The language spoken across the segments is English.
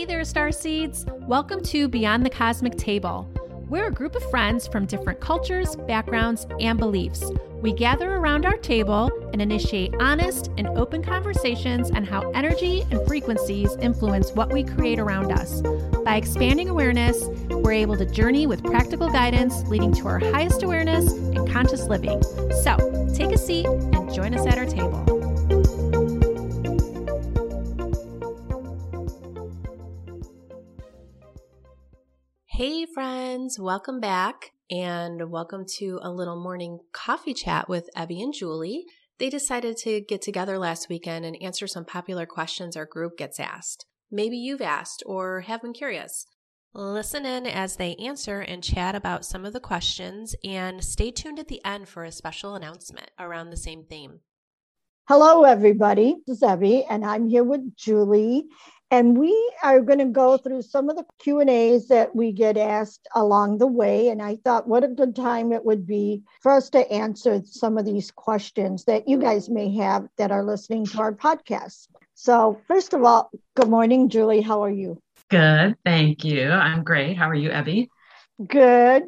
Hey there, Star Seeds! Welcome to Beyond the Cosmic Table. We're a group of friends from different cultures, backgrounds, and beliefs. We gather around our table and initiate honest and open conversations on how energy and frequencies influence what we create around us. By expanding awareness, we're able to journey with practical guidance leading to our highest awareness and conscious living. So, take a seat and join us at our table. Friends, welcome back and welcome to a little morning coffee chat with Ebby and Julie. They decided to get together last weekend and answer some popular questions our group gets asked. Maybe you've asked or have been curious. Listen in as they answer and chat about some of the questions, and stay tuned at the end for a special announcement around the same theme. Hello, everybody. This is Ebby, and I'm here with Julie and we are going to go through some of the q and a's that we get asked along the way. And i thought what a good time it would be for us to answer some of these questions that you guys may have that are listening to our podcast. So first of all good morning julie. How are you? Good. Thank you. I'm great. How are you ebby good.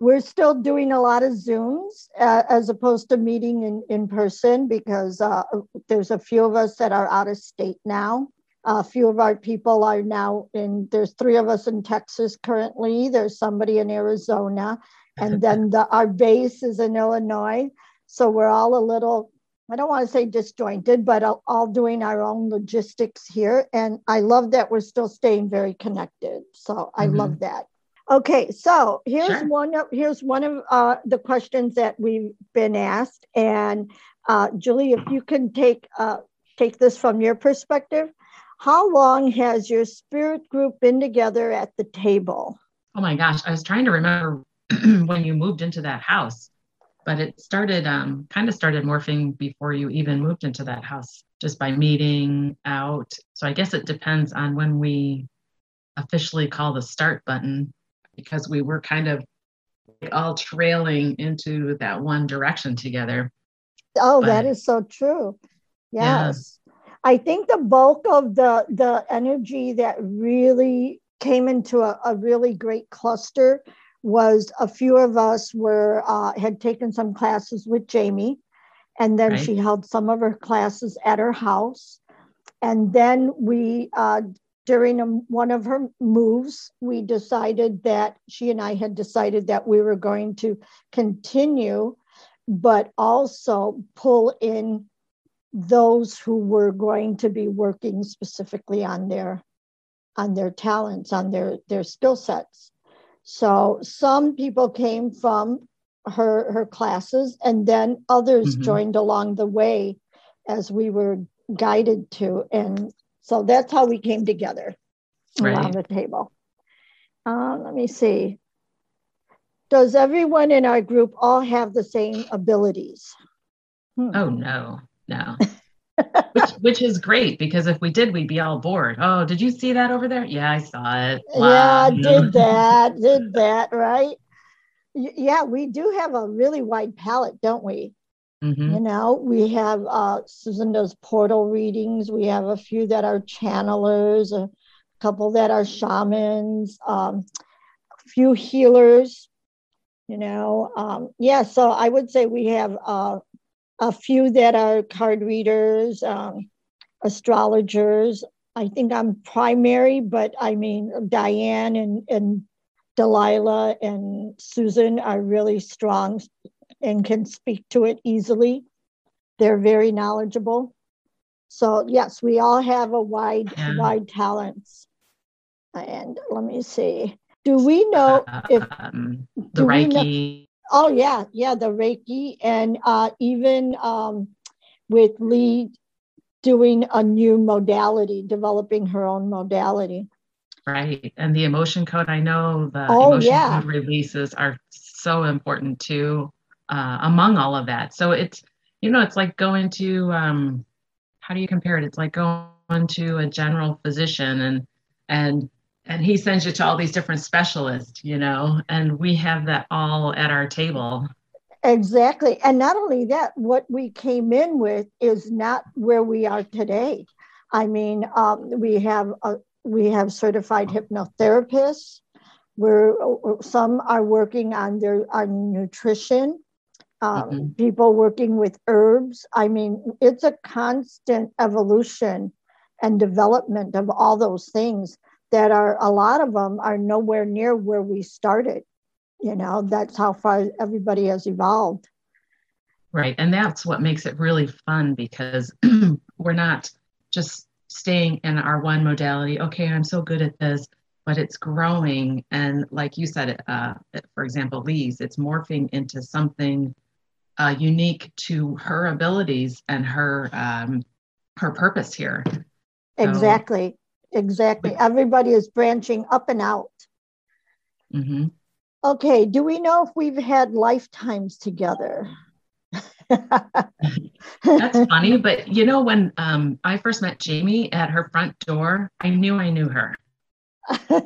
We're still doing a lot of zooms uh, as opposed to meeting in, in person because uh, there's a few of us that are out of state now a few of our people are now in, there's three of us in Texas currently, there's somebody in Arizona, and then the, our base is in Illinois. So we're all a little, I don't want to say disjointed, but all, all doing our own logistics here. And I love that we're still staying very connected. So I mm-hmm. love that. Okay, so here's sure. one of here's one of uh, the questions that we've been asked, and uh, Julie, if you can take uh, take this from your perspective, how long has your spirit group been together at the table? Oh my gosh, I was trying to remember when you moved into that house, but it started um, kind of started morphing before you even moved into that house, just by meeting out. So I guess it depends on when we officially call the start button because we were kind of all trailing into that one direction together. Oh, but, that is so true. Yes. I think the bulk of the the energy that really came into a, a really great cluster was a few of us were uh, had taken some classes with Jamie, and then right. she held some of her classes at her house, and then we uh, during a, one of her moves we decided that she and I had decided that we were going to continue, but also pull in those who were going to be working specifically on their on their talents on their their skill sets so some people came from her her classes and then others mm-hmm. joined along the way as we were guided to and so that's how we came together right. around the table uh, let me see does everyone in our group all have the same abilities hmm. oh no no. which which is great because if we did, we'd be all bored. Oh, did you see that over there? Yeah, I saw it. Wow. Yeah, did that, did that, right? Yeah, we do have a really wide palette, don't we? Mm-hmm. You know, we have uh, Susan does portal readings. We have a few that are channelers, a couple that are shamans, um, a few healers. You know, um, yeah. So I would say we have uh, a few that are card readers, um, astrologers. I think I'm primary, but I mean, Diane and, and Delilah and Susan are really strong and can speak to it easily. They're very knowledgeable. So yes, we all have a wide, yeah. wide talents. And let me see. Do we know if um, the Reiki? Oh yeah, yeah, the Reiki, and uh, even um, with Lee doing a new modality, developing her own modality. Right, and the emotion code. I know the oh, emotion yeah. code releases are so important too. Uh, among all of that, so it's you know it's like going to um, how do you compare it? It's like going to a general physician and and and he sends you to all these different specialists you know and we have that all at our table exactly and not only that what we came in with is not where we are today i mean um, we have a, we have certified hypnotherapists. We're, some are working on their on nutrition. Um, mm-hmm. People working with herbs. I mean, it's a constant evolution and development of all those things that are a lot of them are nowhere near where we started. You know, that's how far everybody has evolved. Right. And that's what makes it really fun because we're not just staying in our one modality. Okay, I'm so good at this, but it's growing. And like you said, uh, for example, Lee's, it's morphing into something uh, unique to her abilities and her um, her purpose here. Exactly. Exactly. Everybody is branching up and out. Mm-hmm. Okay. Do we know if we've had lifetimes together? That's funny, but you know, when um, I first met Jamie at her front door, I knew I knew her,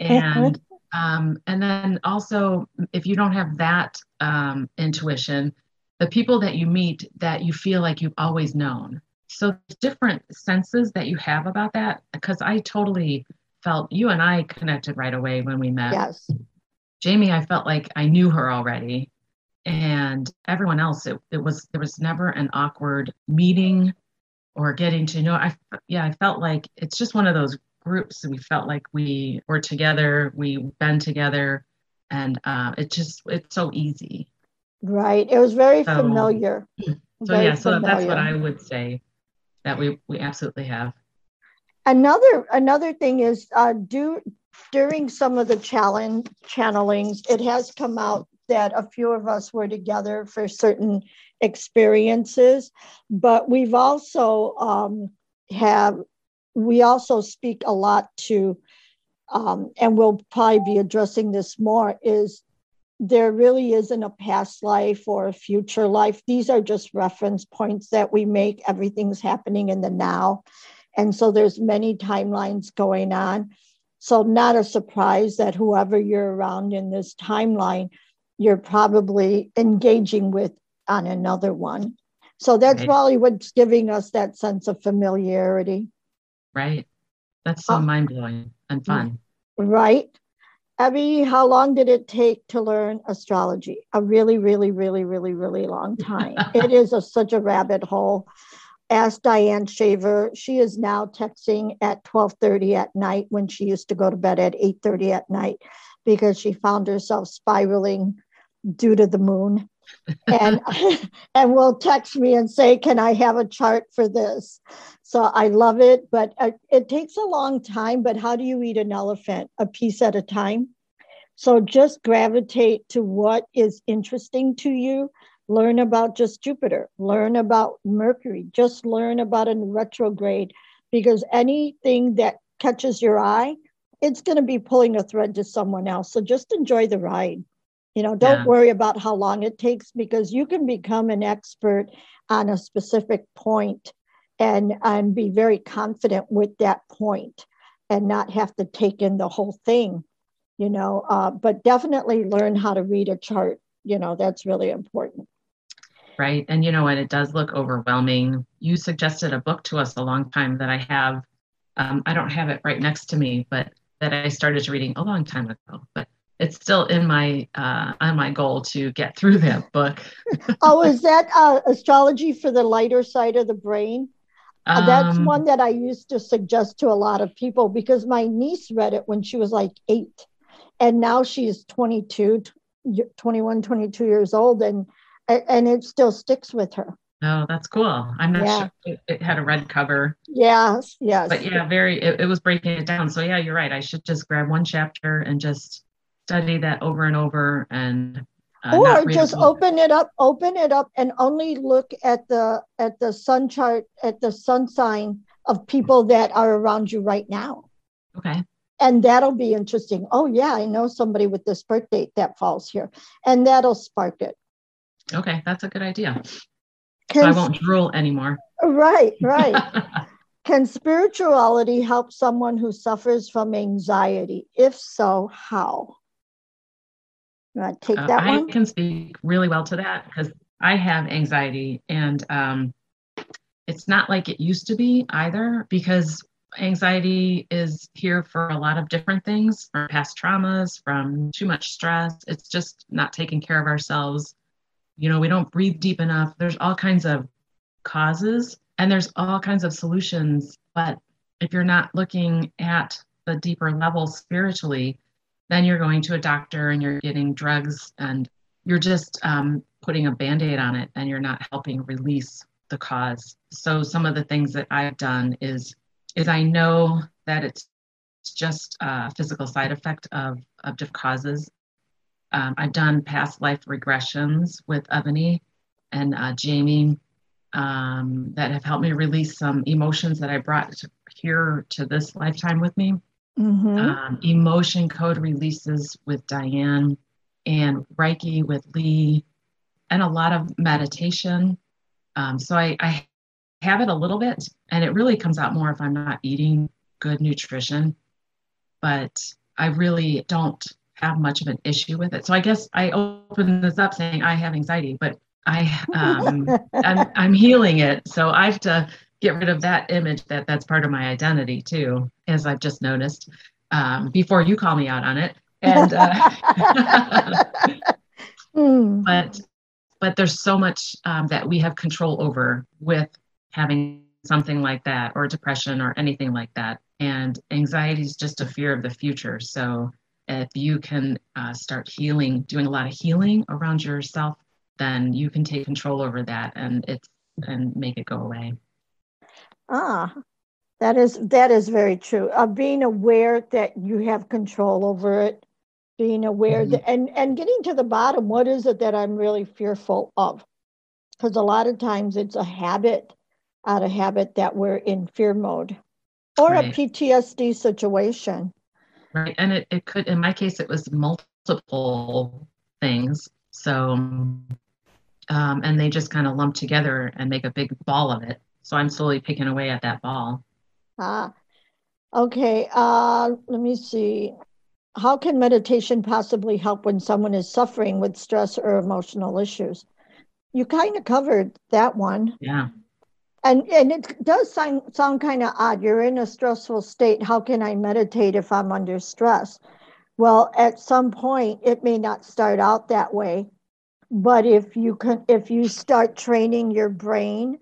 and um, and then also, if you don't have that um, intuition, the people that you meet that you feel like you've always known. So different senses that you have about that, because I totally felt you and I connected right away when we met. Yes. Jamie, I felt like I knew her already and everyone else it, it was there was never an awkward meeting or getting to know i yeah i felt like it's just one of those groups we felt like we were together we've been together and uh, it just it's so easy right it was very so, familiar so very yeah so familiar. that's what i would say that we we absolutely have another another thing is uh do during some of the challenge channelings it has come out that a few of us were together for certain experiences, but we've also um, have we also speak a lot to, um, and we'll probably be addressing this more. Is there really isn't a past life or a future life? These are just reference points that we make. Everything's happening in the now, and so there's many timelines going on. So not a surprise that whoever you're around in this timeline you're probably engaging with on another one. So that's right. probably what's giving us that sense of familiarity. Right. That's so uh, mind blowing and fun. Right. Abby, how long did it take to learn astrology? A really, really, really, really, really long time. it is a, such a rabbit hole. Ask Diane Shaver. She is now texting at 12:30 at night when she used to go to bed at 8:30 at night because she found herself spiraling due to the moon and and will text me and say can i have a chart for this? So i love it but uh, it takes a long time but how do you eat an elephant? A piece at a time? So just gravitate to what is interesting to you. Learn about just jupiter. Learn about mercury. Just learn about a retrograde because anything that catches your eye it's going to be pulling a thread to someone else. So just enjoy the ride you know, don't yeah. worry about how long it takes because you can become an expert on a specific point and and be very confident with that point and not have to take in the whole thing you know uh, but definitely learn how to read a chart you know that's really important. Right. And you know what it does look overwhelming. You suggested a book to us a long time that i have. Um, i don't have it right next to me but that i started reading a long time ago but it's still in my uh, on my goal to get through that book. oh, is that uh, astrology for the lighter side of the brain? Um, That's one that I used to suggest to a lot of people because my niece read it when she was like eight, and now she's 22, 21, 22 years old, and and it still sticks with her. Oh, that's cool. I'm not yeah. sure it, it, had a red cover. Yes, yes. But yeah, very, it, it was breaking it down. So yeah, you're right. I should just grab one chapter and just study that over and over and uh, or just open it up open it up and only look at the at the sun chart at the sun sign of people that are around you right now. Okay. And that'll be interesting. Oh yeah i know somebody with this birth date that falls here and that'll spark it. Okay that's a good idea. Can, so i won't drool anymore. Right right. Can spirituality help someone who suffers from anxiety? If so, how? You want to take uh, that I one? can speak really well to that because I have anxiety and um, it's not like it used to be either because anxiety is here for a lot of different things from past traumas, from too much stress. It's just not taking care of ourselves. You know, we don't breathe deep enough. There's all kinds of causes and there's all kinds of solutions. But if you're not looking at the deeper level spiritually, then you're going to a doctor and you're getting drugs and you're just um, putting a band aid on it and you're not helping release the cause. So, some of the things that I've done is is I know that it's just a physical side effect of, of different causes. Um, I've done past life regressions with Ebony and uh, Jamie um, that have helped me release some emotions that I brought to, here to this lifetime with me. Mm-hmm. Um, emotion code releases with Diane and Reiki with Lee, and a lot of meditation. Um, so I, I have it a little bit, and it really comes out more if I'm not eating good nutrition. But I really don't have much of an issue with it. So I guess I open this up saying I have anxiety, but I um, I'm, I'm healing it. So I have to get rid of that image that that's part of my identity too, as I've just noticed um, before you call me out on it. And uh, mm. but but there's so much um, that we have control over with having something like that or depression or anything like that. And anxiety is just a fear of the future. So if you can uh, start healing, doing a lot of healing around yourself, then you can take control over that and it's and make it go away. Ah, that is that is very true. Of uh, being aware that you have control over it, being aware mm-hmm. that and and getting to the bottom, what is it that I'm really fearful of? Because a lot of times it's a habit out of habit that we're in fear mode or right. a PTSD situation. Right. And it, it could, in my case, it was multiple things. So, um, and they just kind of lump together and make a big ball of it. So I'm slowly picking away at that ball. Ah, okay. Uh, let me see. How can meditation possibly help when someone is suffering with stress or emotional issues? You kind of covered that one. Yeah and and it does sound sound kind of odd you're in a stressful state how can i meditate if i'm under stress well at some point it may not start out that way but if you can if you start training your brain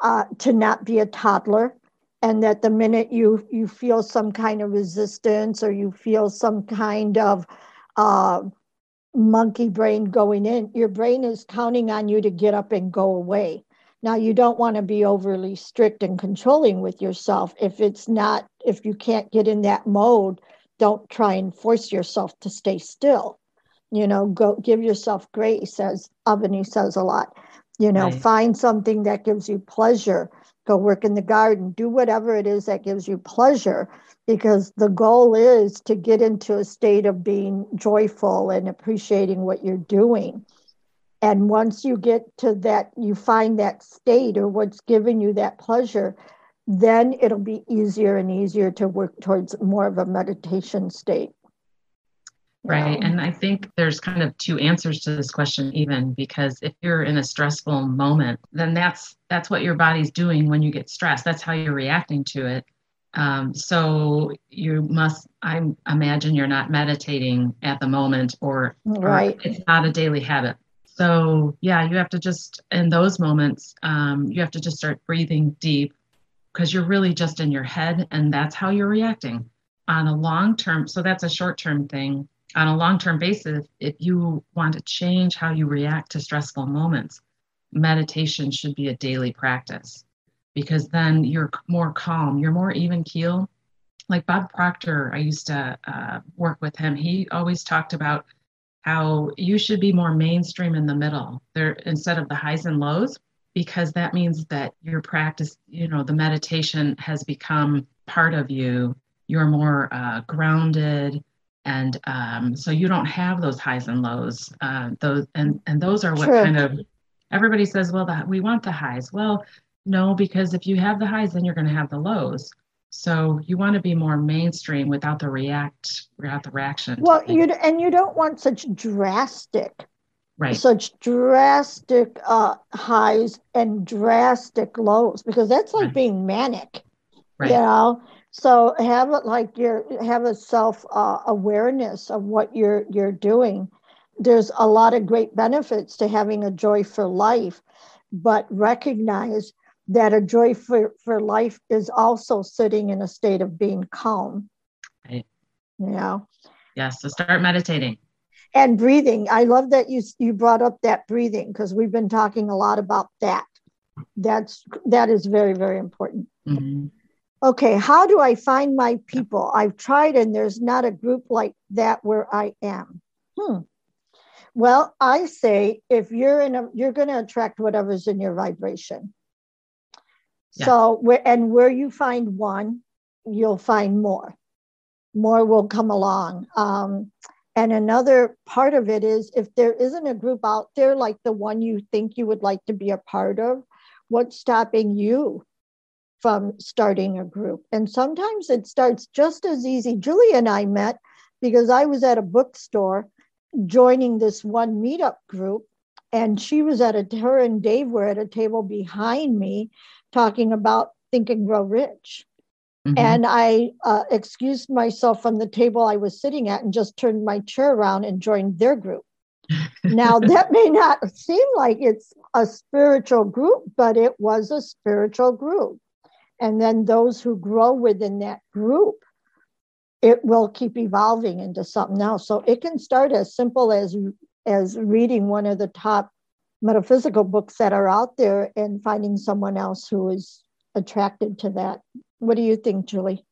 uh, to not be a toddler and that the minute you you feel some kind of resistance or you feel some kind of uh, monkey brain going in your brain is counting on you to get up and go away now, you don't want to be overly strict and controlling with yourself. If it's not, if you can't get in that mode, don't try and force yourself to stay still. You know, go give yourself grace, as Avani says a lot. You know, right. find something that gives you pleasure. Go work in the garden, do whatever it is that gives you pleasure, because the goal is to get into a state of being joyful and appreciating what you're doing and once you get to that, you find that state or what's giving you that pleasure, then it'll be easier and easier to work towards more of a meditation state. Right. And I think there's kind of two answers to this question even because if you're in a stressful moment, then that's that's what your body's doing when you get stressed. That's how you're reacting to it. Um, so you must I imagine you're not meditating at the moment or, right. Or it's not a daily habit. So yeah, you have to just in those moments, um, you have to just start breathing deep because you're really just in your head, and that's how you're reacting. On a long term, so that's a short term thing. On a long term basis, if you want to change how you react to stressful moments, meditation should be a daily practice because then you're more calm, you're more even keel. Like Bob Proctor, I used to uh, work with him. He always talked about how you should be more mainstream in the middle there instead of the highs and lows because that means that your practice you know the meditation has become part of you you're more uh, grounded and um, so you don't have those highs and lows uh, those and and those are what True. kind of everybody says well that we want the highs well no because if you have the highs then you're going to have the lows so you want to be more mainstream without the react, without the reaction. Well, you and you don't want such drastic, right? Such drastic uh, highs and drastic lows because that's like right. being manic. Right. You know, so have it like you're have a self uh, awareness of what you're you're doing. There's a lot of great benefits to having a joy for life, but recognize that a joy for, for life is also sitting in a state of being calm. Right. Know? Yes. So start meditating. And breathing. I love that you you brought up that breathing because we've been talking a lot about that. That's that is very, very important. Mm-hmm. Okay, how do I find my people? I've tried and there's not a group like that where I am. Hmm. Well, I say if you're in a, you're going to attract whatever's in your vibration. Yeah. So, where and where you find one, you'll find more. More will come along. Um, and another part of it is if there isn't a group out there like the one you think you would like to be a part of, what's stopping you from starting a group? And sometimes it starts just as easy. Julie and I met because I was at a bookstore joining this one meetup group and she was at a her and dave were at a table behind me talking about think and grow rich mm-hmm. and i uh, excused myself from the table i was sitting at and just turned my chair around and joined their group now that may not seem like it's a spiritual group but it was a spiritual group and then those who grow within that group it will keep evolving into something else. So it can start as simple as as reading one of the top metaphysical books that are out there and finding someone else who is attracted to that. What do you think, Julie?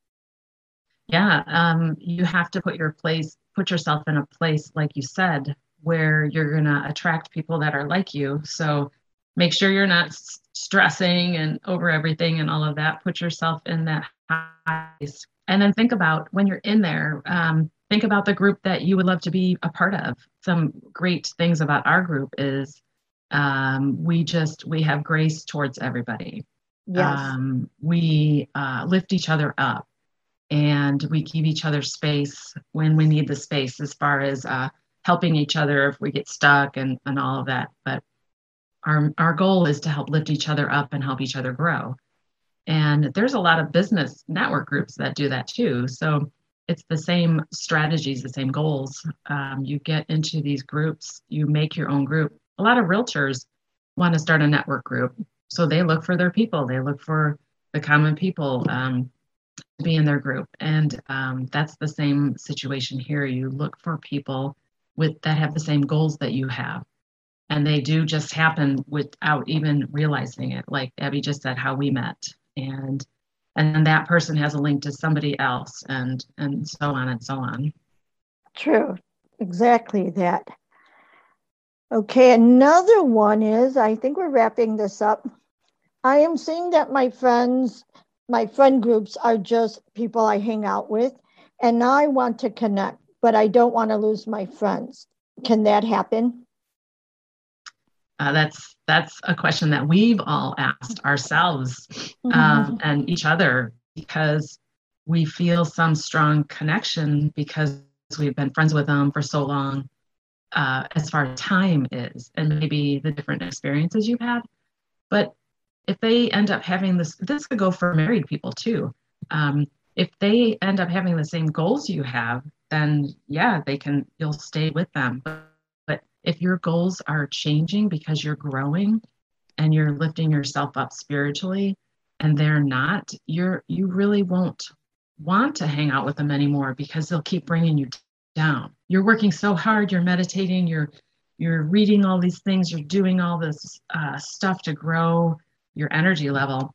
Yeah, um, you have to put your place, put yourself in a place, like you said, where you're going to attract people that are like you. So make sure you're not stressing and over everything and all of that. Put yourself in that place and then think about when you're in there um, think about the group that you would love to be a part of some great things about our group is um, we just we have grace towards everybody yes. Um, we uh, lift each other up and we give each other space when we need the space as far as uh, helping each other if we get stuck and, and all of that but our, our goal is to help lift each other up and help each other grow and there's a lot of business network groups that do that too. So it's the same strategies, the same goals. Um, you get into these groups, you make your own group. A lot of realtors want to start a network group. So they look for their people, they look for the common people um, to be in their group. And um, that's the same situation here. You look for people with that have the same goals that you have. And they do just happen without even realizing it. Like Abby just said, how we met. And and that person has a link to somebody else and and so on and so on. True. Exactly that. Okay another one is i think we're wrapping this up. I am seeing that my friends my friend groups are just people i hang out with and now i want to connect but i don't want to lose my friends. Can that happen uh, that's that's a question that we've all asked ourselves um, mm-hmm. and each other because we feel some strong connection because we've been friends with them for so long uh, as far as time is and maybe the different experiences you've had. But if they end up having this this could go for married people too. Um, if they end up having the same goals you have then yeah they can you'll stay with them. But if your goals are changing because you're growing and you're lifting yourself up spiritually and they're not you're you really won't want to hang out with them anymore because they'll keep bringing you down. You're working so hard you're meditating you're you're reading all these things you're doing all this uh, stuff to grow your energy level.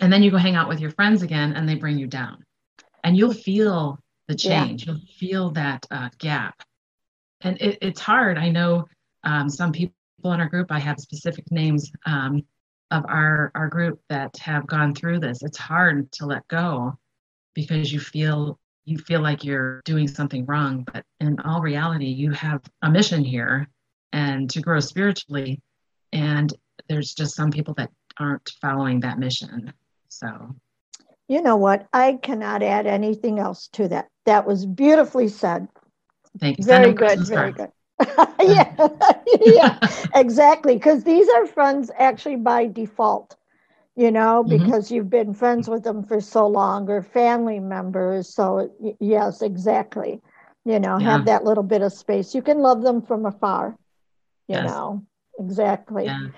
And then you go hang out with your friends again and they bring you down. And you'll feel the change. Yeah. you'll feel that uh, gap and it, it's hard. I know um, some people in our group. I have specific names um, of our our group that have gone through this. It's hard to let go because you feel you feel like you're doing something wrong, but in all reality, you have a mission here and to grow spiritually. And there's just some people that aren't following that mission. So, you know what? I cannot add anything else to that. That was beautifully said. Thank you. Very good. Very good. yeah, yeah, exactly. Because these are friends actually by default. you know, mm-hmm. because you've been friends with them for so long or family members. So, yes, exactly. You know, yeah. have that little bit of space. You can love them from afar, you yes. know, exactly. Yeah.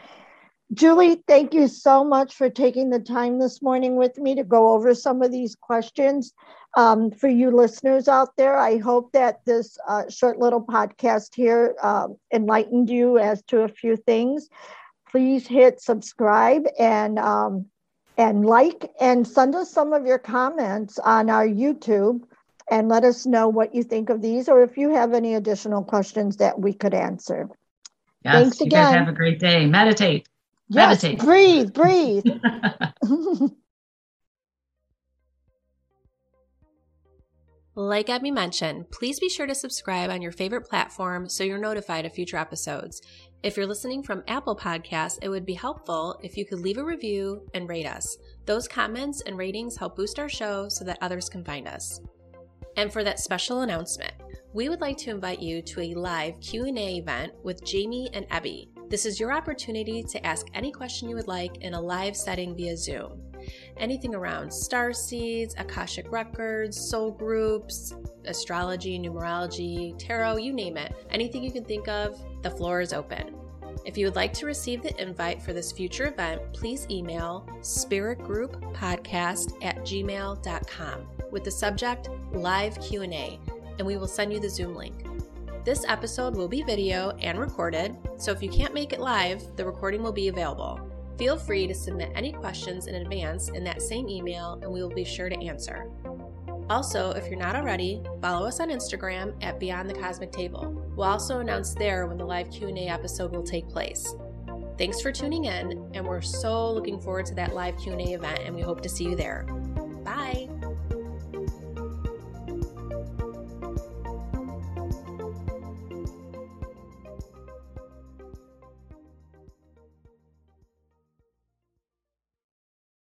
Julie, thank you so much for taking the time this morning with me to go over some of these questions. Um, for you listeners out there, I hope that this uh, short little podcast here uh, enlightened you as to a few things please hit subscribe and um, and like and send us some of your comments on our YouTube and let us know what you think of these or if you have any additional questions that we could answer. Yes, Thanks again. You guys have a great day. Meditate. Yes, Meditate. breathe, breathe. Like Abby mentioned, please be sure to subscribe on your favorite platform so you're notified of future episodes. If you're listening from Apple Podcasts, it would be helpful if you could leave a review and rate us. Those comments and ratings help boost our show so that others can find us. And for that special announcement, we would like to invite you to a live Q&A event with Jamie and Abby. This is your opportunity to ask any question you would like in a live setting via Zoom. Anything around star seeds, Akashic records, soul groups, astrology, numerology, tarot, you name it. Anything you can think of, the floor is open. If you would like to receive the invite for this future event, please email spiritgrouppodcast at gmail.com with the subject Live Q&A, and we will send you the Zoom link. This episode will be video and recorded, so if you can't make it live, the recording will be available. Feel free to submit any questions in advance in that same email, and we will be sure to answer. Also, if you're not already, follow us on Instagram at Beyond the Cosmic Table. We'll also announce there when the live Q&A episode will take place. Thanks for tuning in, and we're so looking forward to that live Q&A event and we hope to see you there. Bye.